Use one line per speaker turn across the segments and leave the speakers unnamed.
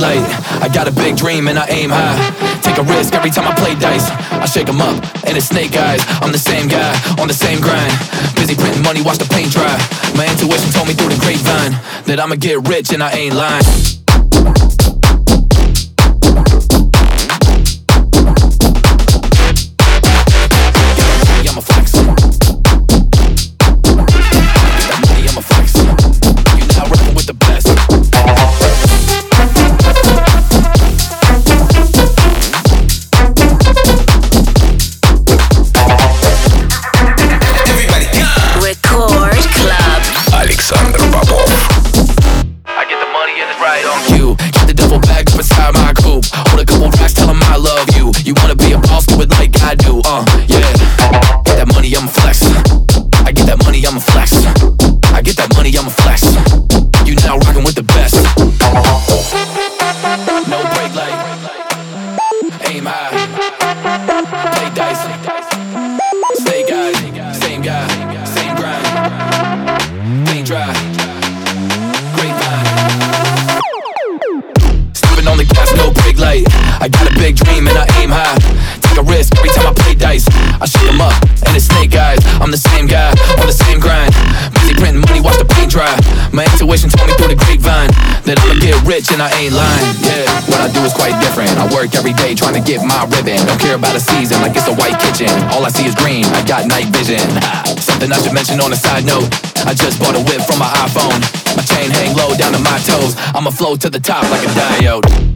I
got a big dream and I aim high. Take a risk every time I play dice. I shake 'em up and it's snake eyes. I'm the same guy on the same grind. Busy printing money, watch the paint dry. My intuition told me through the grapevine that I'ma get rich and I ain't lying. Rich and I ain't lying. Yeah, what I do is quite different. I work every day trying to get my ribbon. Don't care about a season like it's a white kitchen. All I see is green. I got night vision. Something I should mention on a side note. I just bought a whip from my iPhone. My chain hang low down to my toes. I'ma float to the top like a diode.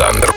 Alexandra.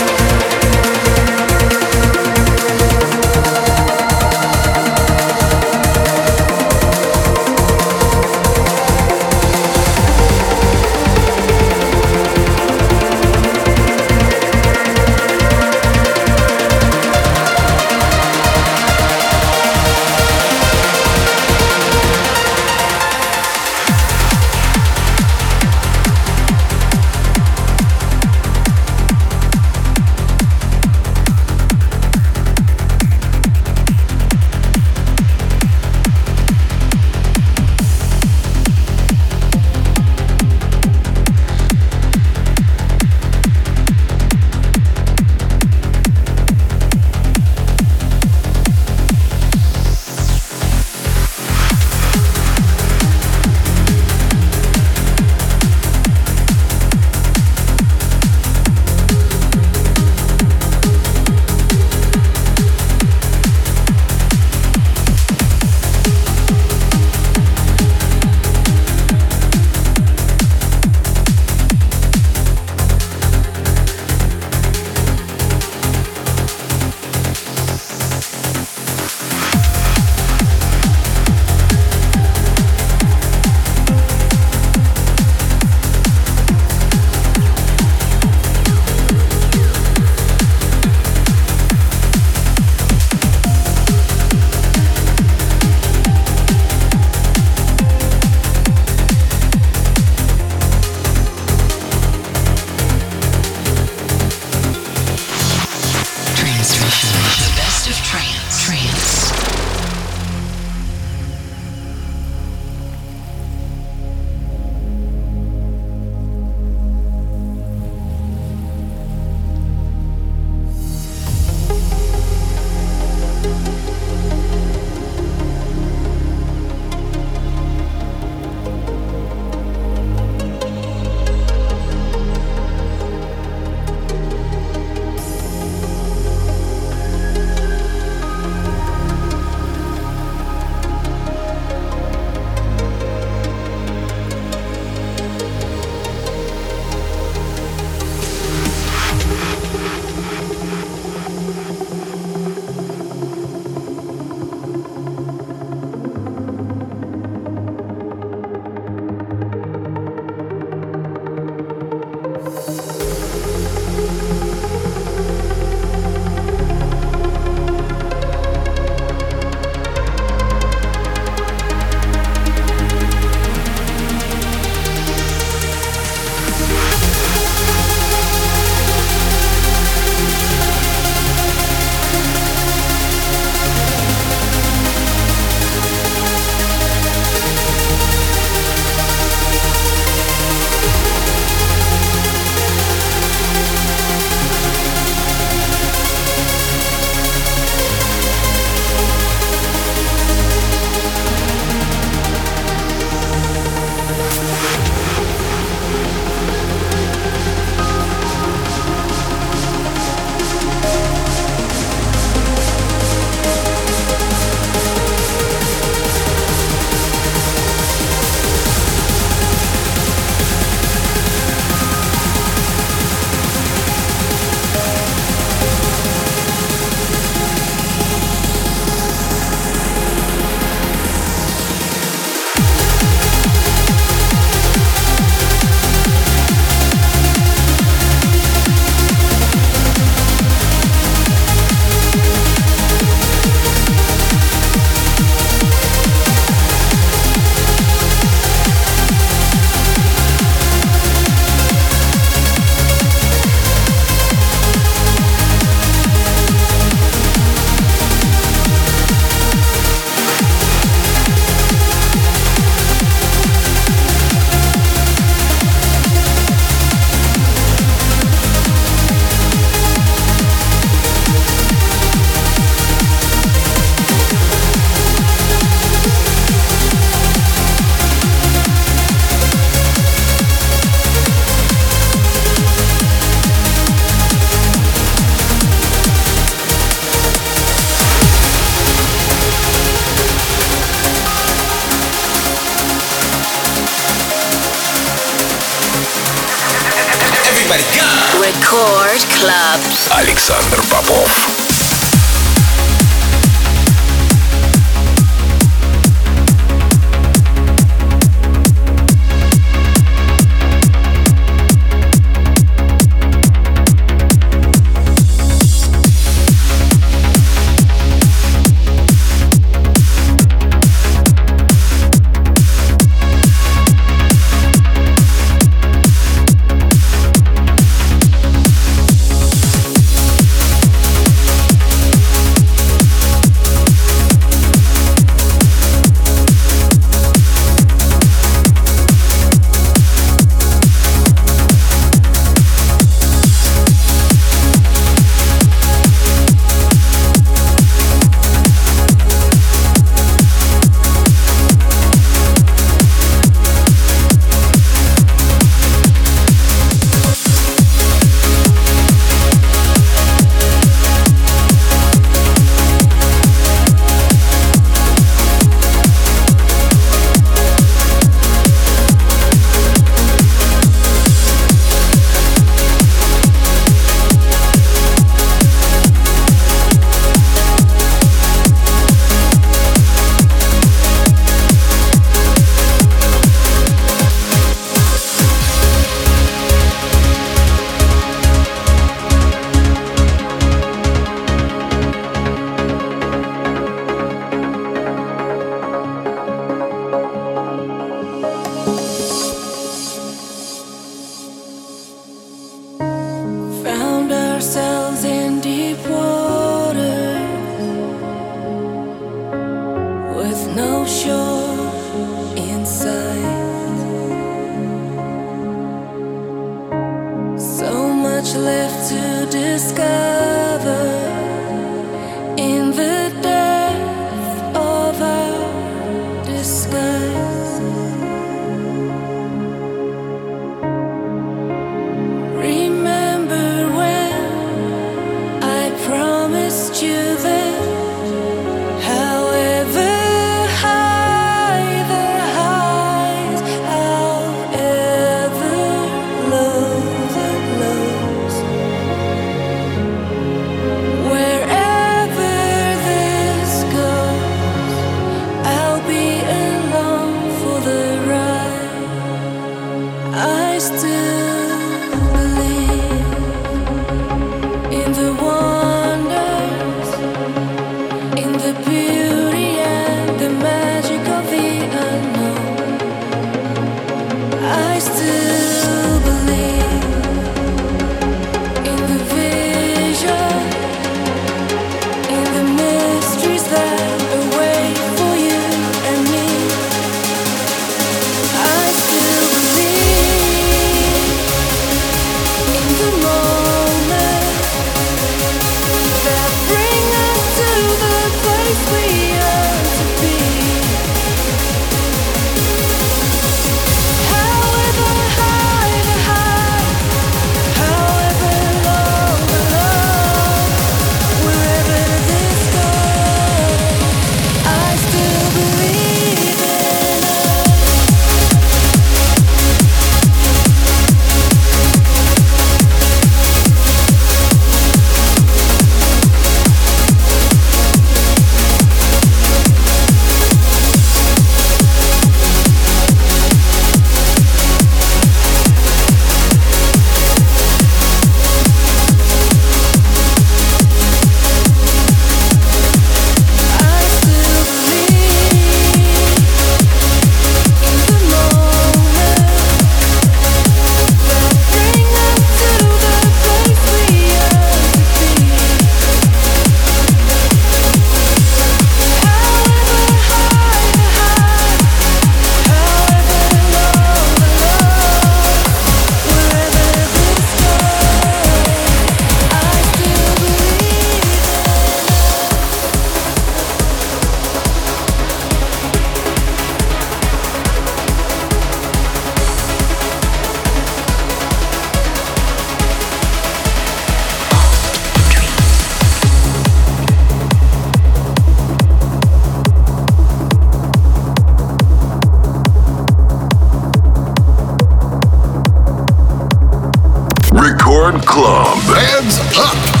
Club. Hands up.